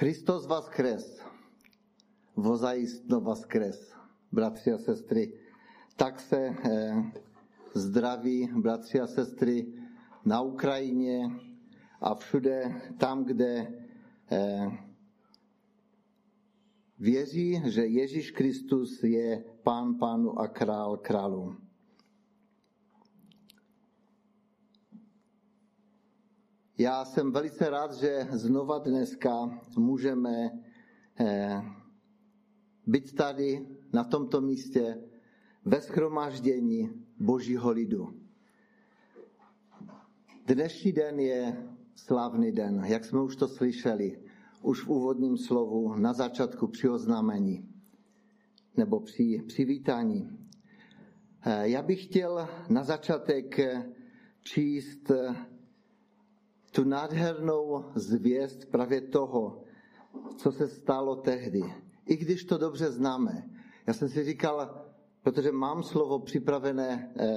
Christos kres. Vozajistno kres. Bratři a sestry, tak se eh, zdraví bratři a sestry na Ukrajině a všude tam, kde eh, věří, že Ježíš Kristus je pán pánu a král králu. Já jsem velice rád, že znova dneska můžeme eh, být tady na tomto místě ve schromáždění Božího lidu. Dnešní den je slavný den, jak jsme už to slyšeli, už v úvodním slovu na začátku při oznámení nebo při přivítání. Eh, já bych chtěl na začátek číst tu nádhernou zvěst právě toho, co se stalo tehdy. I když to dobře známe. Já jsem si říkal, protože mám slovo připravené e,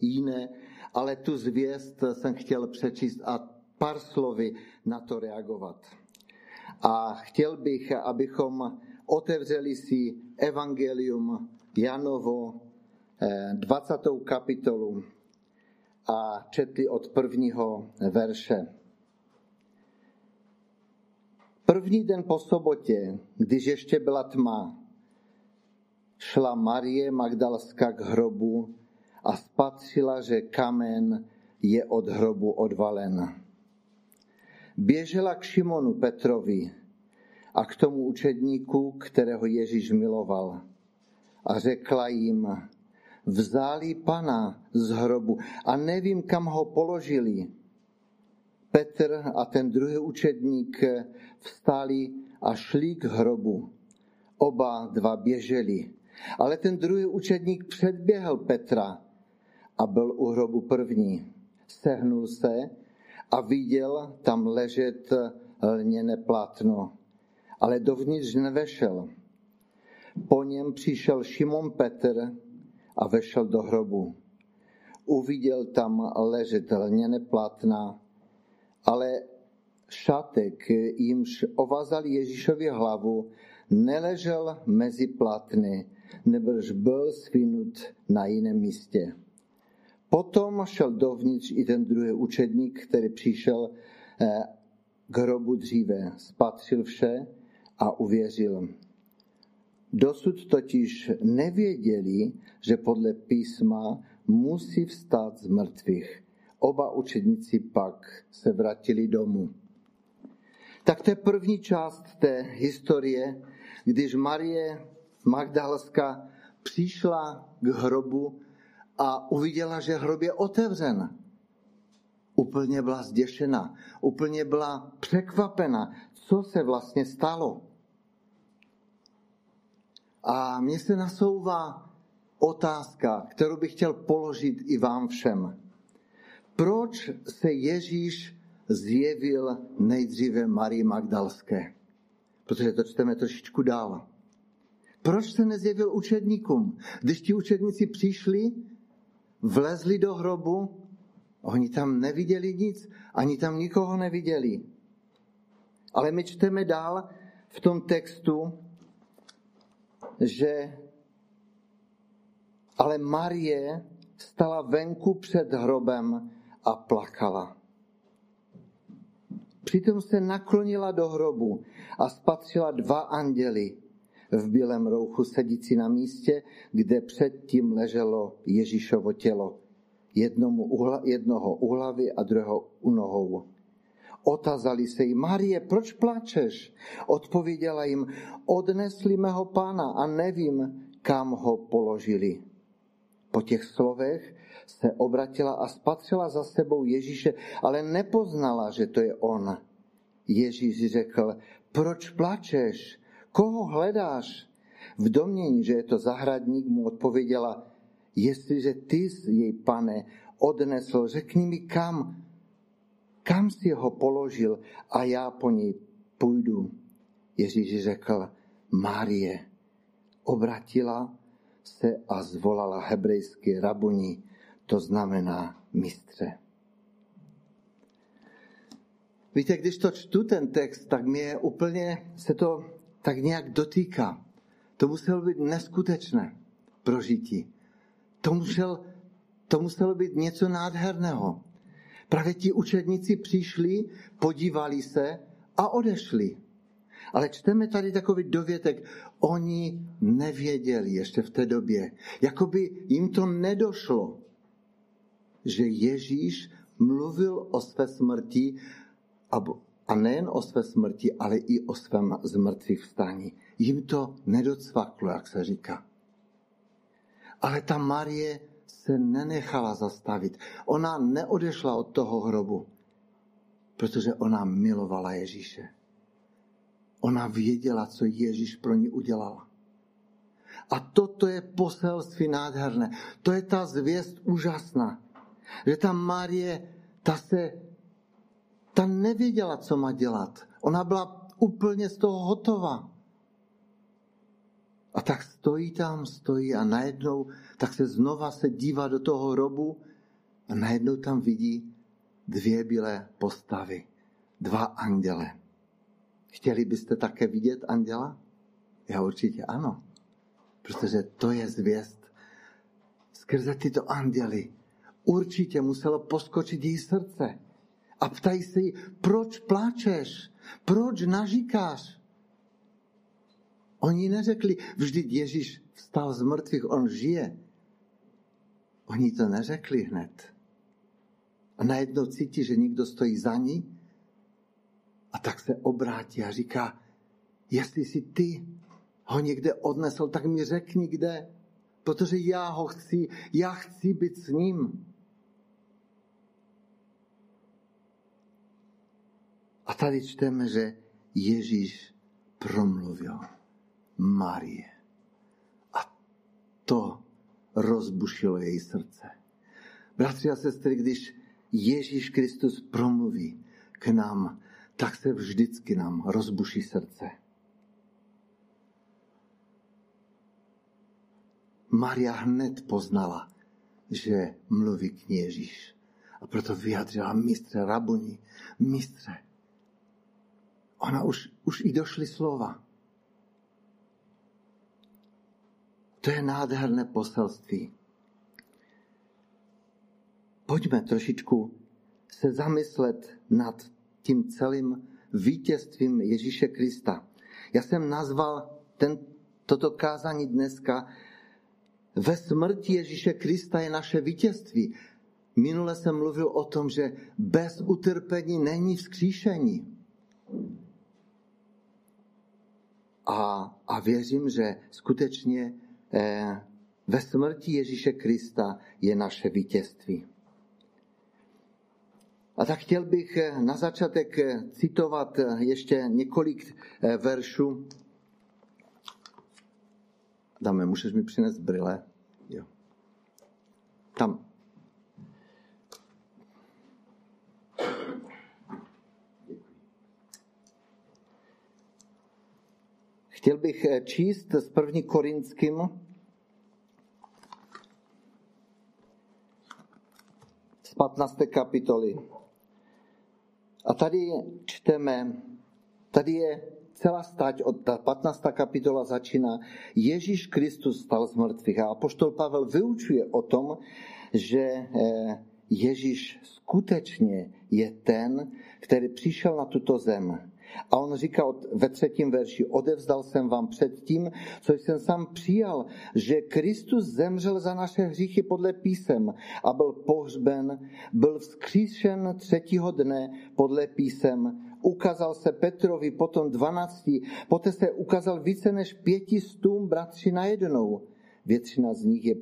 jiné, ale tu zvěst jsem chtěl přečíst a pár slovy na to reagovat. A chtěl bych, abychom otevřeli si Evangelium Janovo, 20. Eh, kapitolu a četli od prvního verše. První den po sobotě, když ještě byla tma, šla Marie Magdalská k hrobu a spatřila, že kamen je od hrobu odvalen. Běžela k Šimonu Petrovi a k tomu učedníku, kterého Ježíš miloval. A řekla jim, vzali pana z hrobu a nevím, kam ho položili. Petr a ten druhý učedník vstali a šli k hrobu. Oba dva běželi, ale ten druhý učedník předběhl Petra a byl u hrobu první. Sehnul se a viděl tam ležet lněné plátno, ale dovnitř nevešel. Po něm přišel Šimon Petr a vešel do hrobu. Uviděl tam ležet lněné plátna ale šatek, jimž ovazal Ježíšovi hlavu, neležel mezi platny, nebož byl svinut na jiném místě. Potom šel dovnitř i ten druhý učedník, který přišel eh, k hrobu dříve, spatřil vše a uvěřil. Dosud totiž nevěděli, že podle písma musí vstát z mrtvých. Oba učedníci pak se vrátili domů. Tak to je první část té historie, když Marie Magdalská přišla k hrobu a uviděla, že hrob je otevřen. Úplně byla zděšena, úplně byla překvapena, co se vlastně stalo. A mně se nasouvá otázka, kterou bych chtěl položit i vám všem proč se Ježíš zjevil nejdříve Marii Magdalské? Protože to čteme trošičku dál. Proč se nezjevil učedníkům? Když ti učedníci přišli, vlezli do hrobu, oni tam neviděli nic, ani tam nikoho neviděli. Ale my čteme dál v tom textu, že ale Marie stala venku před hrobem a plakala. Přitom se naklonila do hrobu a spatřila dva anděly v bílém rouchu sedící na místě, kde předtím leželo Ježíšovo tělo. Jednomu uhla, jednoho u hlavy a druhého u nohou. Otazali se jí, Marie, proč plačeš? Odpověděla jim, odnesli mého pána a nevím, kam ho položili. Po těch slovech se obratila a spatřila za sebou Ježíše, ale nepoznala, že to je on. Ježíš řekl, proč plačeš? Koho hledáš? V domění, že je to zahradník, mu odpověděla, jestliže ty jej, pane, odnesl, řekni mi kam, kam si ho položil a já po něj půjdu. Ježíš řekl, Márie, obratila se a zvolala hebrejsky rabuni, to znamená mistře. Víte, když to čtu ten text, tak mě úplně se to tak nějak dotýká. To muselo být neskutečné prožití. To, musel, to muselo být něco nádherného. Právě ti učedníci přišli, podívali se a odešli. Ale čteme tady takový dovětek. Oni nevěděli ještě v té době. Jakoby jim to nedošlo, že Ježíš mluvil o své smrti a nejen o své smrti, ale i o svém zmrtvých vstání. Jim to nedocvaklo, jak se říká. Ale ta Marie se nenechala zastavit. Ona neodešla od toho hrobu, protože ona milovala Ježíše. Ona věděla, co Ježíš pro ní udělal. A toto je poselství nádherné. To je ta zvěst úžasná. Že ta Marie, ta se, ta nevěděla, co má dělat. Ona byla úplně z toho hotová. A tak stojí tam, stojí a najednou, tak se znova se dívá do toho hrobu a najednou tam vidí dvě bílé postavy, dva anděle. Chtěli byste také vidět anděla? Já určitě ano, protože to je zvěst. Skrze tyto anděly určitě muselo poskočit její srdce. A ptají se jí, proč pláčeš? Proč nažíkáš? Oni neřekli, vždyť Ježíš vstal z mrtvých, on žije. Oni to neřekli hned. A najednou cítí, že někdo stojí za ní a tak se obrátí a říká, jestli si ty ho někde odnesl, tak mi řekni kde, protože já ho chci, já chci být s ním. A tady čteme, že Ježíš promluvil. Marie. A to rozbušilo její srdce. Bratři a sestry, když Ježíš Kristus promluví k nám, tak se vždycky nám rozbuší srdce. Maria hned poznala, že mluví k Ježíš. A proto vyjadřila mistře, rabuni, mistře. Ona už, už i došly slova. To je nádherné poselství. Pojďme trošičku se zamyslet nad tím celým vítězstvím Ježíše Krista. Já jsem nazval ten, toto kázání dneska ve smrti Ježíše Krista je naše vítězství. Minule jsem mluvil o tom, že bez utrpení není vzkříšení. A, a věřím, že skutečně Eh, ve smrti Ježíše Krista je naše vítězství. A tak chtěl bych eh, na začátek eh, citovat ještě několik veršů. Dáme, můžeš mi přinést brýle? Jo. Tam. Chtěl bych číst z první Korinským z 15. kapitoly. A tady čteme, tady je celá stať, od ta 15. kapitola začíná, Ježíš Kristus stal z mrtvých. A apoštol Pavel vyučuje o tom, že eh, Ježíš skutečně je ten, který přišel na tuto zem a on říká ve třetím verši, odevzdal jsem vám předtím, co jsem sám přijal, že Kristus zemřel za naše hříchy podle písem a byl pohřben, byl vzkříšen třetího dne podle písem, ukázal se Petrovi, potom dvanácti, poté se ukázal více než pětistům bratři najednou. Většina z nich je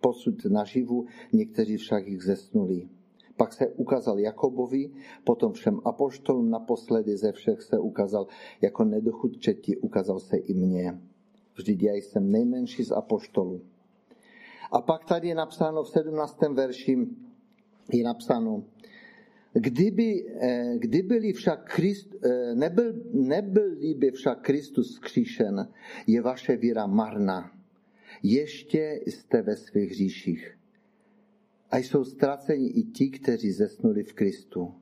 posud naživu, někteří však jich zesnuli. Pak se ukázal Jakobovi, potom všem apoštolům, naposledy ze všech se ukázal jako nedochudčetí, ukázal se i mně. Vždyť já jsem nejmenší z apoštolů. A pak tady je napsáno v 17. verši, je napsáno, Kdyby, eh, kdyby však Christ, eh, nebyl, nebyl by však Kristus skříšen, je vaše víra marná. Ještě jste ve svých říších a jsou ztraceni i ti, kteří zesnuli v Kristu.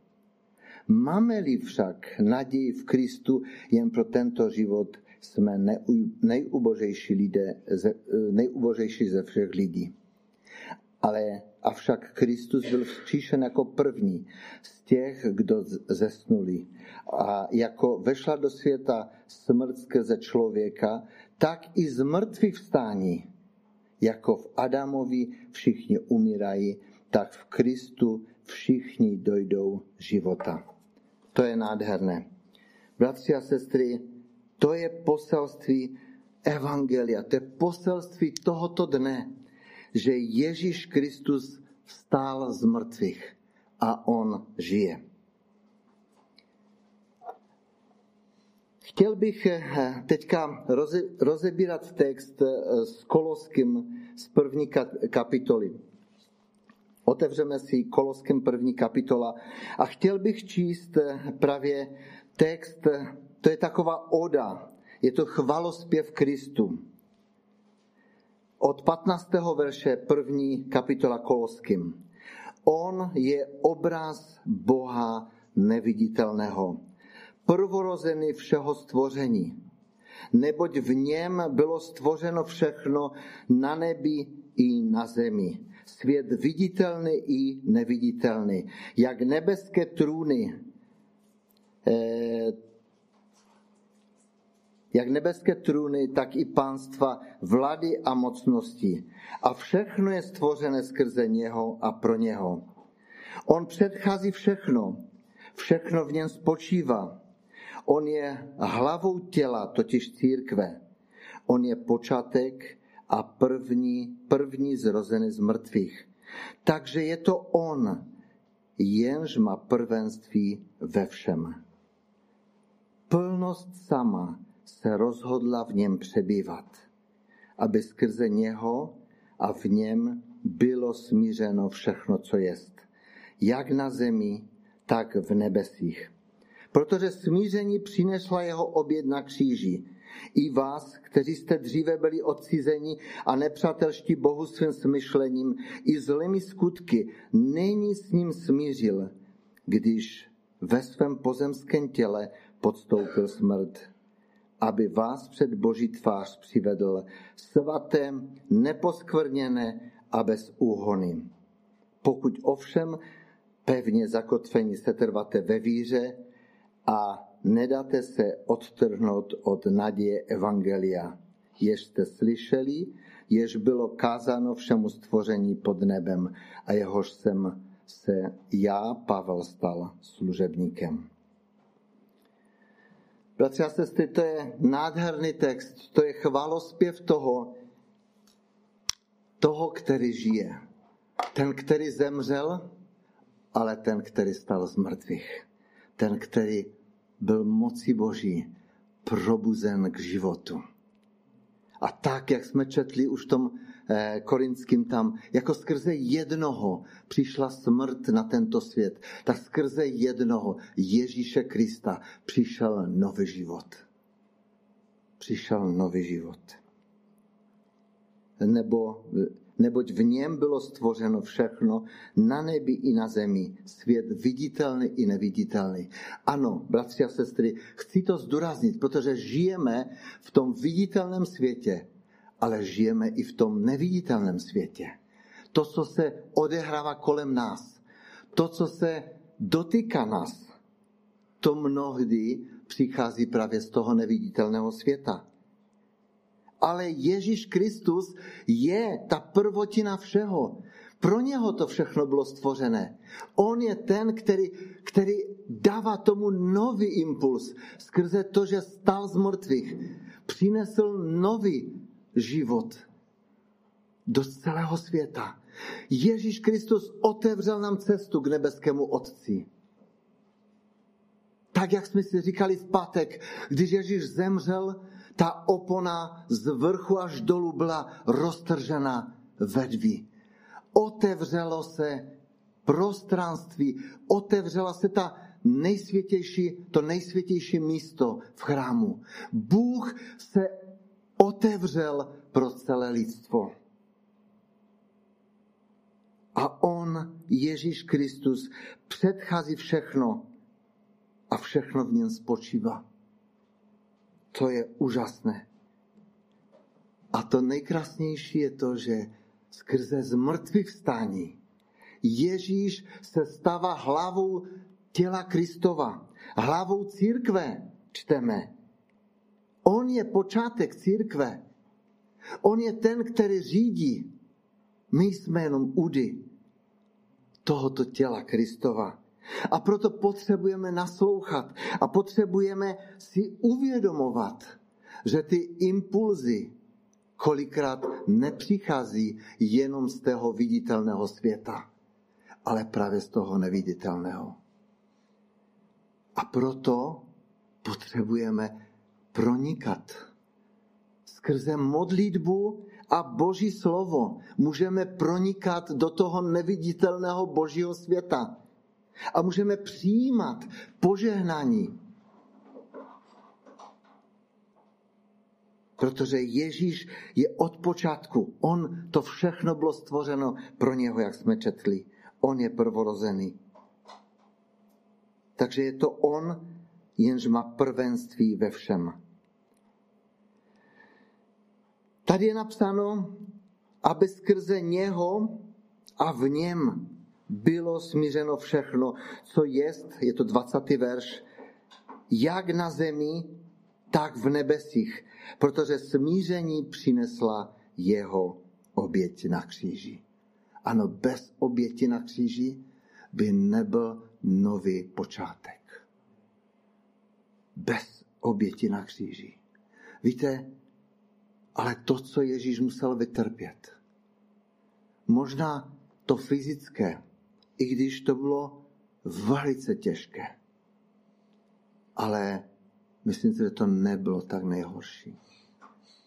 Máme-li však naději v Kristu jen pro tento život, jsme nejubožejší, lidé, nejubožejší ze všech lidí. Ale avšak Kristus byl vzkříšen jako první z těch, kdo zesnuli. A jako vešla do světa smrt skrze člověka, tak i z mrtvých vstání. Jako v Adamovi všichni umírají, tak v Kristu všichni dojdou života. To je nádherné. Bratři a sestry, to je poselství Evangelia, to je poselství tohoto dne, že Ježíš Kristus vstál z mrtvých a on žije. Chtěl bych eh, teďka rozebírat text eh, s Koloským z první kapitoly. Otevřeme si Koloským první kapitola a chtěl bych číst eh, právě text, to je taková oda, je to chvalospěv Kristu. Od 15. verše první kapitola Koloským. On je obraz Boha neviditelného prvorozený všeho stvoření. Neboť v něm bylo stvořeno všechno na nebi i na zemi. Svět viditelný i neviditelný. Jak nebeské trůny, eh, jak nebeské trůny, tak i pánstva, vlady a mocnosti. A všechno je stvořené skrze něho a pro něho. On předchází všechno, všechno v něm spočívá. On je hlavou těla, totiž církve. On je počátek a první, první zrozený z mrtvých. Takže je to on, jenž má prvenství ve všem. Plnost sama se rozhodla v něm přebývat, aby skrze něho a v něm bylo smířeno všechno, co jest, jak na zemi, tak v nebesích protože smíření přinesla jeho oběd na kříži. I vás, kteří jste dříve byli odcizeni a nepřátelští Bohu svým smyšlením i zlými skutky, není s ním smířil, když ve svém pozemském těle podstoupil smrt, aby vás před Boží tvář přivedl svaté, neposkvrněné a bez úhony. Pokud ovšem pevně zakotvení setrváte ve víře, a nedáte se odtrhnout od naděje Evangelia, jež jste slyšeli, jež bylo kázáno všemu stvoření pod nebem a jehož jsem se já, Pavel, stal služebníkem. Bratři a sestry, to je nádherný text, to je chválospěv toho, toho, který žije. Ten, který zemřel, ale ten, který stal z mrtvých ten, který byl moci Boží probuzen k životu. A tak, jak jsme četli už v tom eh, korinským tam, jako skrze jednoho přišla smrt na tento svět, tak skrze jednoho Ježíše Krista přišel nový život. Přišel nový život. Nebo neboť v něm bylo stvořeno všechno na nebi i na zemi, svět viditelný i neviditelný. Ano, bratři a sestry, chci to zdůraznit, protože žijeme v tom viditelném světě, ale žijeme i v tom neviditelném světě. To, co se odehrává kolem nás, to, co se dotýká nás, to mnohdy přichází právě z toho neviditelného světa ale Ježíš Kristus je ta prvotina všeho. Pro něho to všechno bylo stvořené. On je ten, který, který dává tomu nový impuls skrze to, že stal z mrtvých. Přinesl nový život do celého světa. Ježíš Kristus otevřel nám cestu k nebeskému Otci. Tak, jak jsme si říkali v pátek, když Ježíš zemřel, ta opona z vrchu až dolů byla roztržena ve dví. Otevřelo se prostranství, otevřela se ta nejsvětější, to nejsvětější místo v chrámu. Bůh se otevřel pro celé lidstvo. A on, Ježíš Kristus, předchází všechno a všechno v něm spočívá. To je úžasné. A to nejkrásnější je to, že skrze zmrtvých vstání Ježíš se stává hlavou těla Kristova, hlavou církve, čteme. On je počátek církve. On je ten, který řídí. My jsme jenom údy tohoto těla Kristova. A proto potřebujeme naslouchat a potřebujeme si uvědomovat, že ty impulzy kolikrát nepřichází jenom z toho viditelného světa, ale právě z toho neviditelného. A proto potřebujeme pronikat. Skrze modlitbu a Boží slovo můžeme pronikat do toho neviditelného Božího světa. A můžeme přijímat požehnání. Protože Ježíš je od počátku. On, to všechno bylo stvořeno pro něho, jak jsme četli. On je prvorozený. Takže je to on, jenž má prvenství ve všem. Tady je napsáno, aby skrze něho a v něm bylo smířeno všechno, co jest, je to 20. verš, jak na zemi, tak v nebesích, protože smíření přinesla jeho oběť na kříži. Ano, bez oběti na kříži by nebyl nový počátek. Bez oběti na kříži. Víte, ale to, co Ježíš musel vytrpět, možná to fyzické, i když to bylo velice těžké, ale myslím si, že to nebylo tak nejhorší.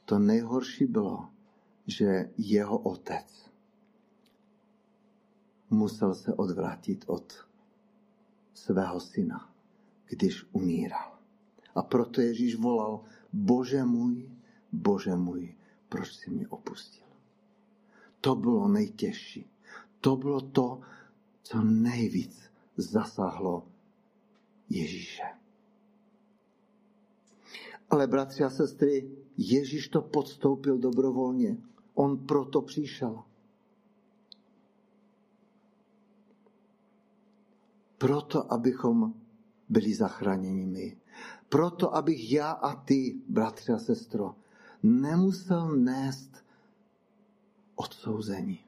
To nejhorší bylo, že jeho otec musel se odvrátit od svého syna, když umíral. A proto Ježíš volal, Bože můj, Bože můj, proč jsi mě opustil? To bylo nejtěžší. To bylo to, co nejvíc zasáhlo Ježíše. Ale bratři a sestry, Ježíš to podstoupil dobrovolně. On proto přišel. Proto, abychom byli zachráněni my. Proto, abych já a ty, bratři a sestro, nemusel nést odsouzení.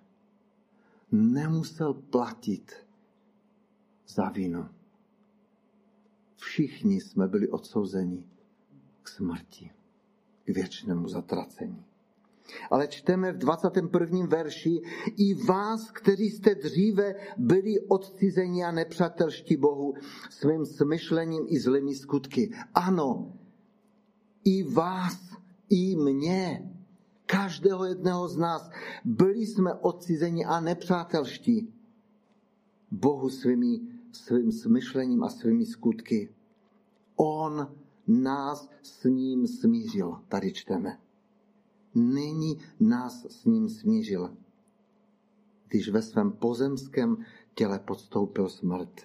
Nemusel platit za vinu. Všichni jsme byli odsouzeni k smrti, k věčnému zatracení. Ale čteme v 21. verši i vás, kteří jste dříve byli odcizeni a nepřátelští Bohu svým smyšlením i zlými skutky. Ano, i vás, i mě, každého jedného z nás, byli jsme odcizeni a nepřátelští Bohu svými, svým smyšlením a svými skutky. On nás s ním smířil, tady čteme nyní nás s ním smířil, když ve svém pozemském těle podstoupil smrt.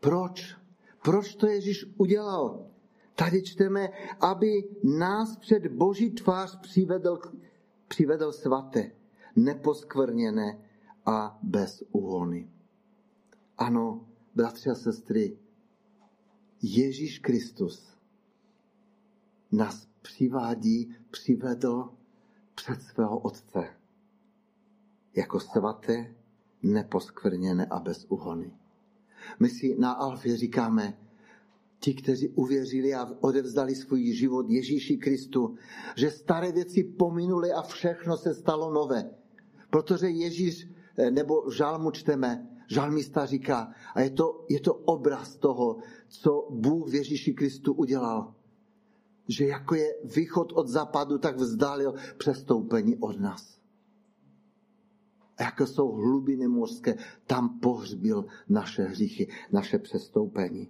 Proč? Proč to Ježíš udělal? Tady čteme, aby nás před Boží tvář přivedl, přivedl svaté, neposkvrněné a bez úhony. Ano, bratři a sestry, Ježíš Kristus nás přivádí, přivedl před svého Otce jako svaté, neposkvrněné a bez uhony. My si na Alfě říkáme, ti, kteří uvěřili a odevzdali svůj život Ježíši Kristu, že staré věci pominuly a všechno se stalo nové. Protože Ježíš, eh, nebo žalmu čteme, žalmista říká, a je to, je to obraz toho, co Bůh v Ježíši Kristu udělal že jako je východ od západu, tak vzdálil přestoupení od nás. A jako jsou hlubiny mořské, tam pohřbil naše hříchy, naše přestoupení.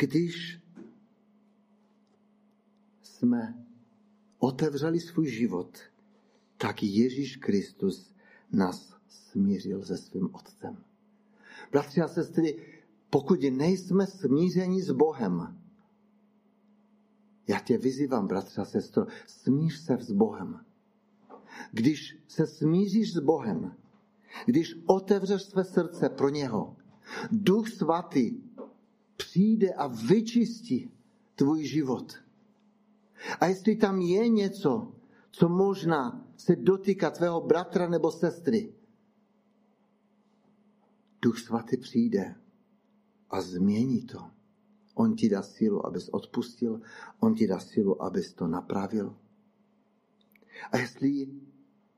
Když jsme otevřeli svůj život, tak Ježíš Kristus nás smířil se svým otcem. Bratři a sestry, pokud nejsme smířeni s Bohem, já tě vyzývám, bratře a sestro, smíř se s Bohem. Když se smíříš s Bohem, když otevřeš své srdce pro něho, Duch svatý přijde a vyčistí tvůj život. A jestli tam je něco, co možná se dotýká tvého bratra nebo sestry, Duch svatý přijde a změní to. On ti dá sílu, abys odpustil, on ti dá sílu, abys to napravil. A jestli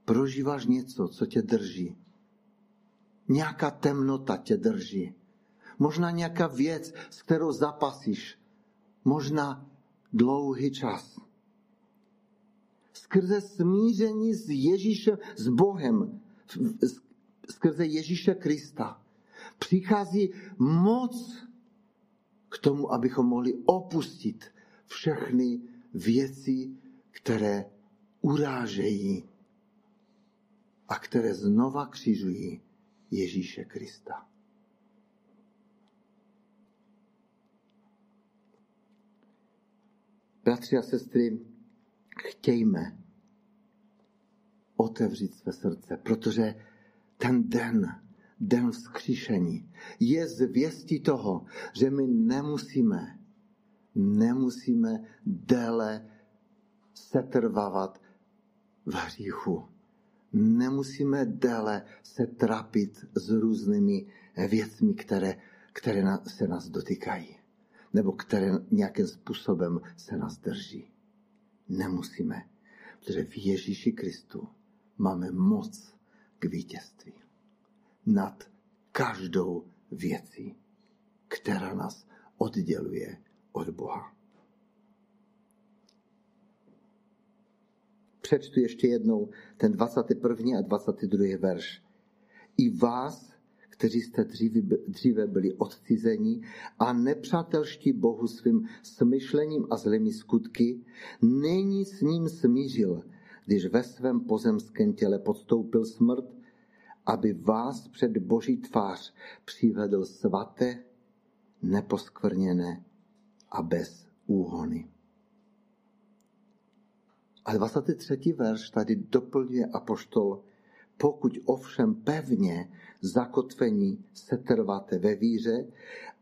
prožíváš něco, co tě drží, nějaká temnota tě drží, možná nějaká věc, s kterou zapasíš, možná dlouhý čas. Skrze smíření s Ježíšem, s Bohem, skrze Ježíše Krista, přichází moc k tomu, abychom mohli opustit všechny věci, které urážejí a které znova křižují Ježíše Krista. Bratři a sestry, chtějme otevřít své srdce, protože ten den, den vzkříšení, je zvěstí toho, že my nemusíme, nemusíme déle setrvávat v hříchu. Nemusíme déle se trapit s různými věcmi, které, které se nás dotýkají nebo které nějakým způsobem se nás drží. Nemusíme, protože v Ježíši Kristu máme moc k vítězství nad každou věcí, která nás odděluje od Boha. Přečtu ještě jednou ten 21. a 22. verš. I vás, kteří jste dříve, dříve byli odcizeni a nepřátelští Bohu svým smyšlením a zlými skutky, není s ním smířil, když ve svém pozemském těle podstoupil smrt, aby vás před Boží tvář přivedl svaté, neposkvrněné a bez úhony. A 23. verš tady doplňuje apoštol pokud ovšem pevně zakotvení se trváte ve víře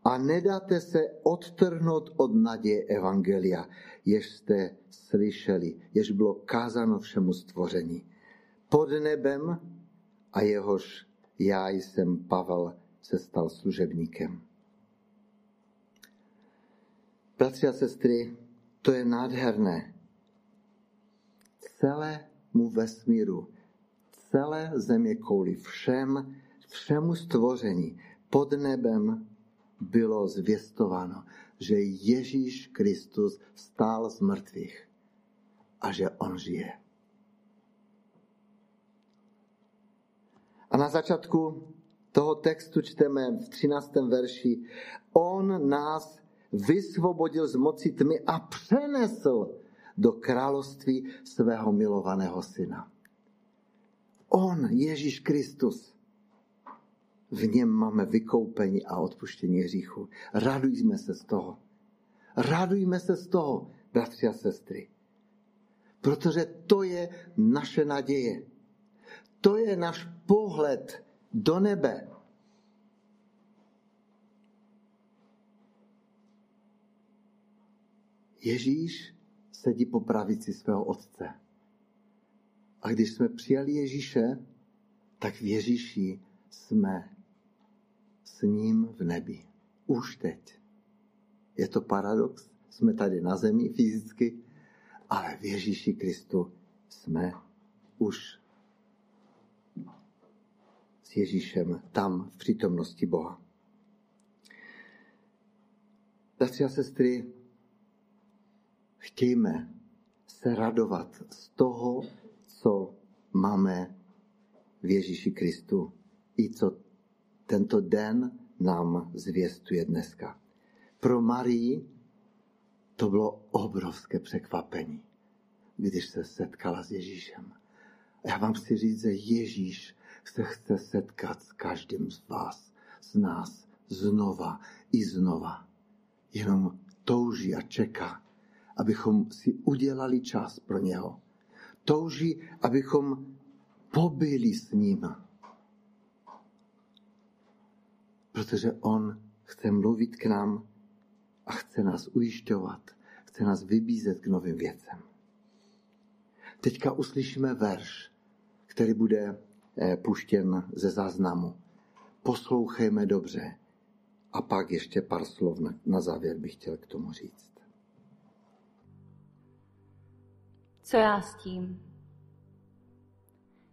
a nedáte se odtrhnout od naděje Evangelia, jež jste slyšeli, jež bylo kázáno všemu stvoření. Pod nebem a jehož já jsem Pavel se stal služebníkem. Bratři a sestry, to je nádherné. Celému vesmíru celé země kouli, všem, všemu stvoření pod nebem bylo zvěstováno, že Ježíš Kristus stál z mrtvých a že on žije. A na začátku toho textu čteme v 13. verši, on nás vysvobodil z moci tmy a přenesl do království svého milovaného syna. On, Ježíš Kristus. V něm máme vykoupení a odpuštění hříchu. Radujme se z toho. Radujme se z toho, bratři a sestry. Protože to je naše naděje. To je náš pohled do nebe. Ježíš sedí po pravici svého otce. A když jsme přijali Ježíše, tak v Ježíši jsme s ním v nebi. Už teď. Je to paradox, jsme tady na zemi fyzicky, ale v Ježíši Kristu jsme už s Ježíšem tam v přítomnosti Boha. Bratři a sestry, chtějme se radovat z toho, co máme v Ježíši Kristu i co tento den nám zvěstuje dneska. Pro Marii to bylo obrovské překvapení, když se setkala s Ježíšem. Já vám chci říct, že Ježíš se chce setkat s každým z vás, z nás, znova i znova. Jenom touží a čeká, abychom si udělali čas pro něho. Touží, abychom pobyli s ním. Protože on chce mluvit k nám a chce nás ujišťovat, chce nás vybízet k novým věcem. Teďka uslyšíme verš, který bude eh, puštěn ze záznamu. Poslouchejme dobře. A pak ještě pár slov na, na závěr bych chtěl k tomu říct. Co já s tím?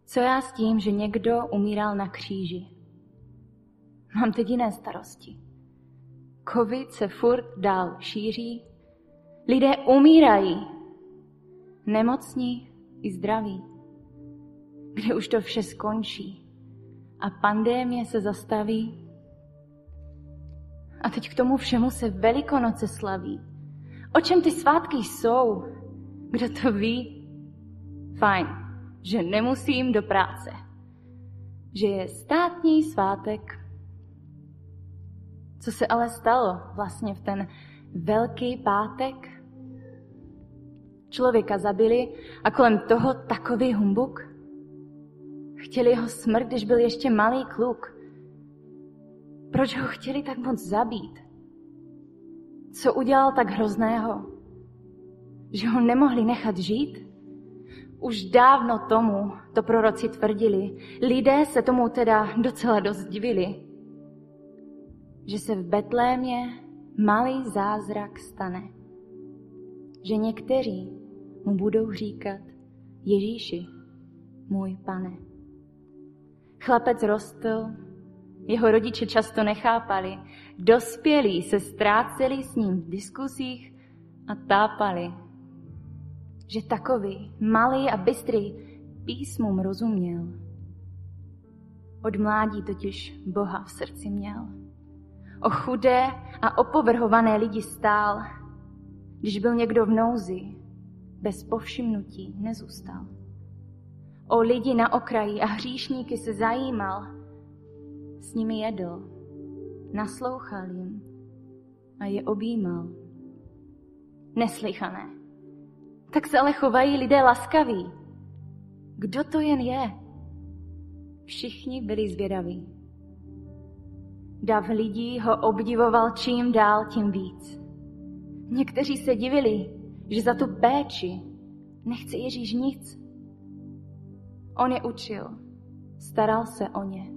Co já s tím, že někdo umíral na kříži? Mám teď jiné starosti. Covid se furt dál šíří, lidé umírají, nemocní i zdraví. Kdy už to vše skončí a pandémie se zastaví. A teď k tomu všemu se Velikonoce slaví. O čem ty svátky jsou? Kdo to ví? Fajn, že nemusím do práce. Že je státní svátek co se ale stalo vlastně v ten velký pátek? Člověka zabili a kolem toho takový humbuk? Chtěli jeho smrt, když byl ještě malý kluk. Proč ho chtěli tak moc zabít? Co udělal tak hrozného? Že ho nemohli nechat žít? Už dávno tomu to proroci tvrdili. Lidé se tomu teda docela dost divili že se v Betlémě malý zázrak stane. Že někteří mu budou říkat Ježíši, můj pane. Chlapec rostl, jeho rodiče často nechápali, dospělí se ztráceli s ním v diskusích a tápali, že takový malý a bystrý písmům rozuměl. Od mládí totiž Boha v srdci měl. O chudé a opovrhované lidi stál. Když byl někdo v nouzi, bez povšimnutí nezůstal. O lidi na okraji a hříšníky se zajímal. S nimi jedl, naslouchal jim a je objímal. Neslychané. Tak se ale chovají lidé laskaví. Kdo to jen je? Všichni byli zvědaví. Dav lidí ho obdivoval čím dál tím víc. Někteří se divili, že za tu péči nechce Ježíš nic. On je učil, staral se o ně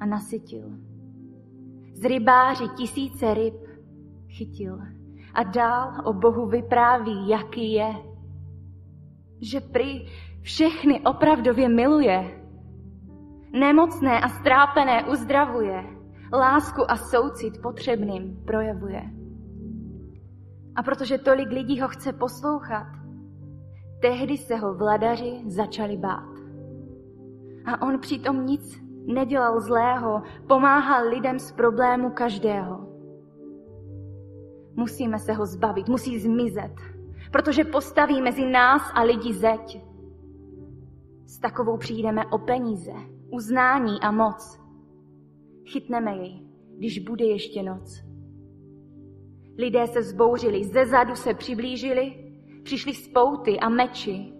a nasytil. Z rybáři tisíce ryb chytil a dál o Bohu vypráví, jaký je. Že prý všechny opravdově miluje, nemocné a strápené uzdravuje, lásku a soucit potřebným projevuje. A protože tolik lidí ho chce poslouchat, tehdy se ho vladaři začali bát. A on přitom nic nedělal zlého, pomáhal lidem z problému každého. Musíme se ho zbavit, musí zmizet, protože postaví mezi nás a lidi zeď. S takovou přijdeme o peníze, uznání a moc. Chytneme jej, když bude ještě noc. Lidé se zbouřili, ze zadu se přiblížili, přišli spouty a meči,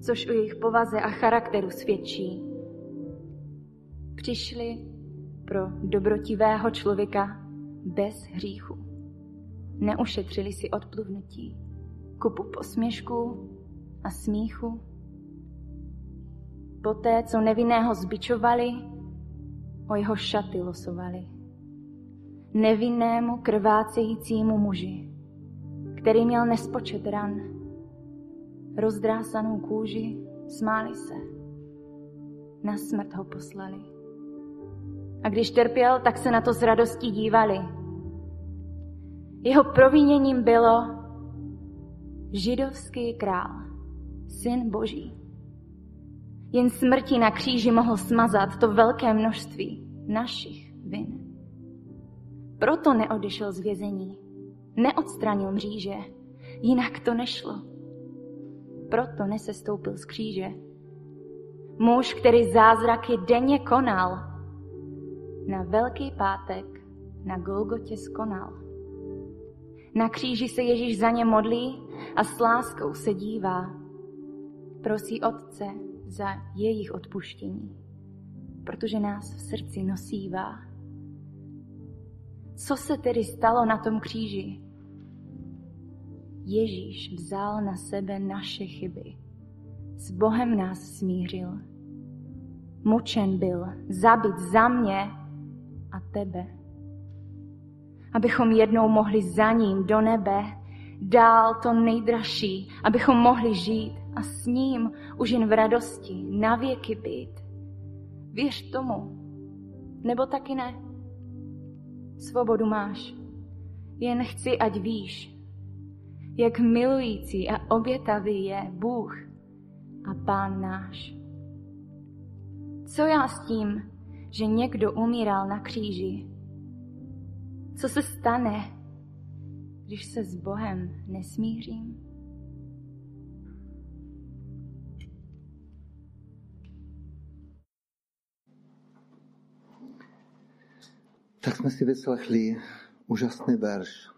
což o jejich povaze a charakteru svědčí. Přišli pro dobrotivého člověka bez hříchu. Neušetřili si odpluvnutí, kupu posměšku a smíchu. Poté, co nevinného zbičovali, o jeho šaty losovali. Nevinnému krvácejícímu muži, který měl nespočet ran, rozdrásanou kůži, smáli se. Na smrt ho poslali. A když trpěl, tak se na to s radostí dívali. Jeho proviněním bylo židovský král, syn boží. Jen smrtí na kříži mohl smazat to velké množství našich vin. Proto neodešel z vězení, neodstranil mříže, jinak to nešlo. Proto nesestoupil z kříže. Muž, který zázraky denně konal, na Velký pátek na Golgotě skonal. Na kříži se Ježíš za ně modlí a s láskou se dívá. Prosí Otce za jejich odpuštění, protože nás v srdci nosívá. Co se tedy stalo na tom kříži? Ježíš vzal na sebe naše chyby. S Bohem nás smířil. Mučen byl, zabit za mě a tebe. Abychom jednou mohli za ním do nebe, dál to nejdražší, abychom mohli žít a s ním už jen v radosti na věky být. Věř tomu, nebo taky ne. Svobodu máš. Jen chci, ať víš, jak milující a obětavý je Bůh a Pán náš. Co já s tím, že někdo umíral na kříži? Co se stane, když se s Bohem nesmířím? Tak jsme si vyslechli úžasný verš.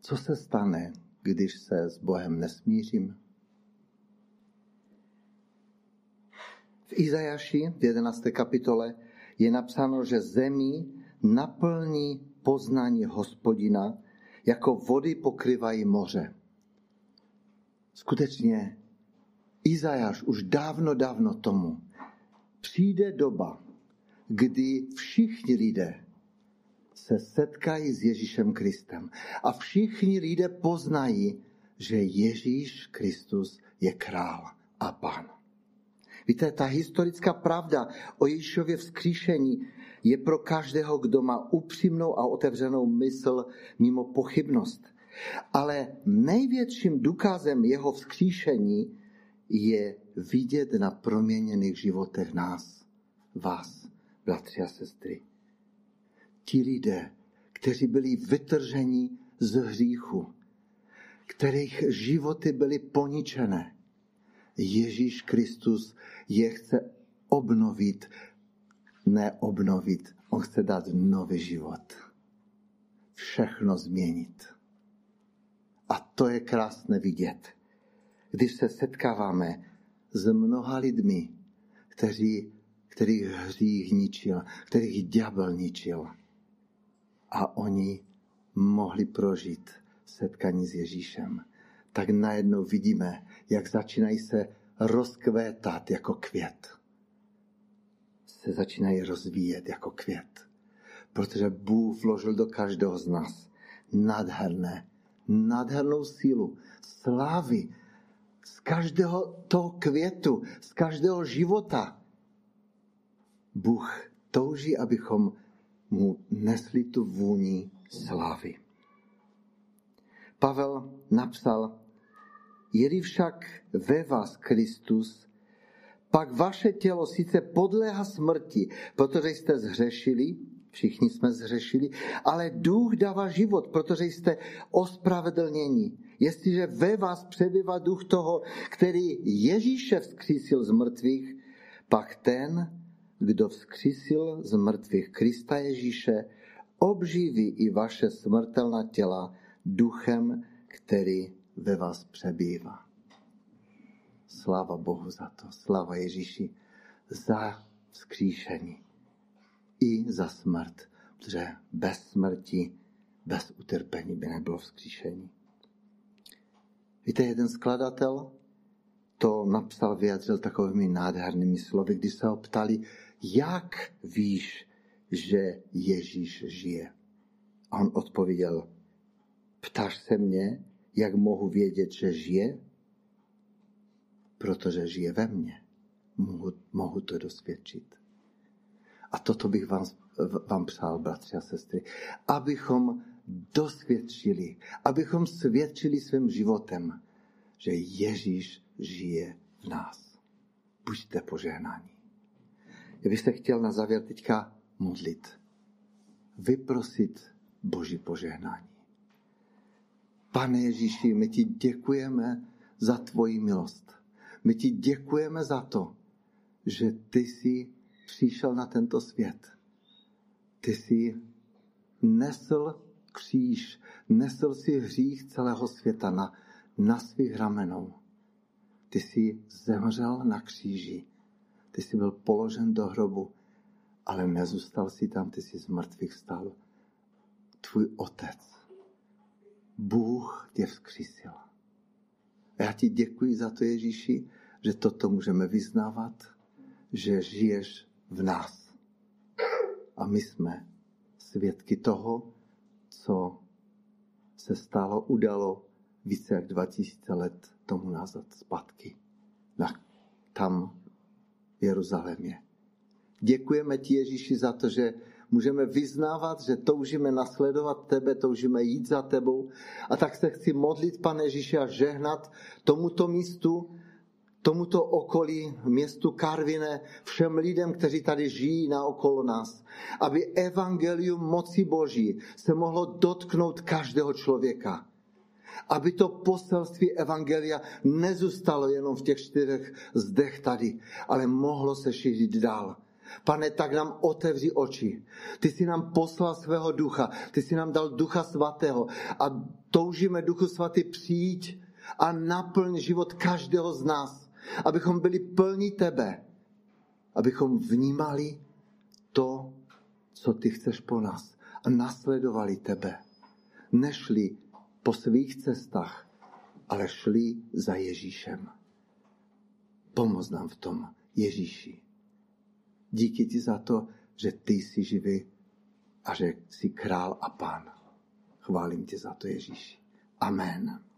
Co se stane, když se s Bohem nesmířím? V Izajaši v 11. kapitole je napsáno, že zemí naplní poznání hospodina, jako vody pokrývají moře. Skutečně Izajáš už dávno, dávno tomu přijde doba, kdy všichni lidé se setkají s Ježíšem Kristem a všichni lidé poznají, že Ježíš Kristus je král a pán. Víte, ta historická pravda o Ježíšově vzkříšení je pro každého, kdo má upřímnou a otevřenou mysl mimo pochybnost. Ale největším důkazem jeho vzkříšení je vidět na proměněných životech nás, vás, bratři a sestry. Ti lidé, kteří byli vytrženi z hříchu, kterých životy byly poničené, Ježíš Kristus je chce obnovit, ne obnovit, on chce dát nový život. Všechno změnit. A to je krásné vidět, když se setkáváme s mnoha lidmi, kteří, kterých hřích ničil, kterých ďábel ničil. A oni mohli prožít setkání s Ježíšem. Tak najednou vidíme, jak začínají se rozkvétat jako květ. Se začínají rozvíjet jako květ. Protože Bůh vložil do každého z nás nádherné, nádhernou sílu, slávy, z každého toho květu, z každého života. Bůh touží, abychom mu nesli tu vůni slávy. Pavel napsal je však ve vás Kristus, pak vaše tělo sice podléhá smrti, protože jste zhřešili, všichni jsme zhřešili, ale duch dává život, protože jste ospravedlněni. Jestliže ve vás přebývá duch toho, který Ježíše vzkřísil z mrtvých, pak ten, kdo vzkřísil z mrtvých Krista Ježíše, obživí i vaše smrtelná těla duchem, který ve vás přebývá. Sláva Bohu za to, sláva Ježíši za vzkříšení i za smrt, protože bez smrti, bez utrpení by nebylo vzkříšení. Víte, jeden skladatel to napsal, vyjadřil takovými nádhernými slovy, když se ho ptali, jak víš, že Ježíš žije? A on odpověděl, ptáš se mě, jak mohu vědět, že žije? Protože žije ve mně. Mohu, mohu to dosvědčit. A toto bych vám, vám přál, bratři a sestry, abychom dosvědčili, abychom svědčili svým životem, že Ježíš žije v nás. Buďte požehnáni. Se chtěl na závěr teďka modlit. Vyprosit Boží požehnání. Pane Ježíši, my ti děkujeme za tvoji milost. My ti děkujeme za to, že ty jsi přišel na tento svět. Ty jsi nesl kříž, nesl si hřích celého světa na, na svých ramenou. Ty jsi zemřel na kříži. Ty jsi byl položen do hrobu, ale nezůstal si tam, ty jsi z mrtvých stal. Tvůj otec, Bůh tě vzkřísil. A já ti děkuji za to, Ježíši, že toto můžeme vyznávat, že žiješ v nás. A my jsme svědky toho, co se stalo, udalo více jak 2000 let tomu nazad zpátky. Na, tam v Jeruzalémě. Děkujeme ti, Ježíši, za to, že můžeme vyznávat, že toužíme nasledovat tebe, toužíme jít za tebou. A tak se chci modlit, pane Ježíši, a žehnat tomuto místu, tomuto okolí, městu Karvine, všem lidem, kteří tady žijí na okolo nás, aby evangelium moci Boží se mohlo dotknout každého člověka. Aby to poselství evangelia nezůstalo jenom v těch čtyřech zdech tady, ale mohlo se šířit dál. Pane, tak nám otevři oči. Ty jsi nám poslal svého ducha, ty jsi nám dal ducha svatého a toužíme duchu svatý přijít a naplň život každého z nás, abychom byli plní tebe, abychom vnímali to, co ty chceš po nás a nasledovali tebe. Nešli po svých cestách, ale šli za Ježíšem. Pomoz nám v tom, Ježíši. Díky ti za to, že ty jsi živý a že jsi král a pán. Chválím tě za to, Ježíši. Amen.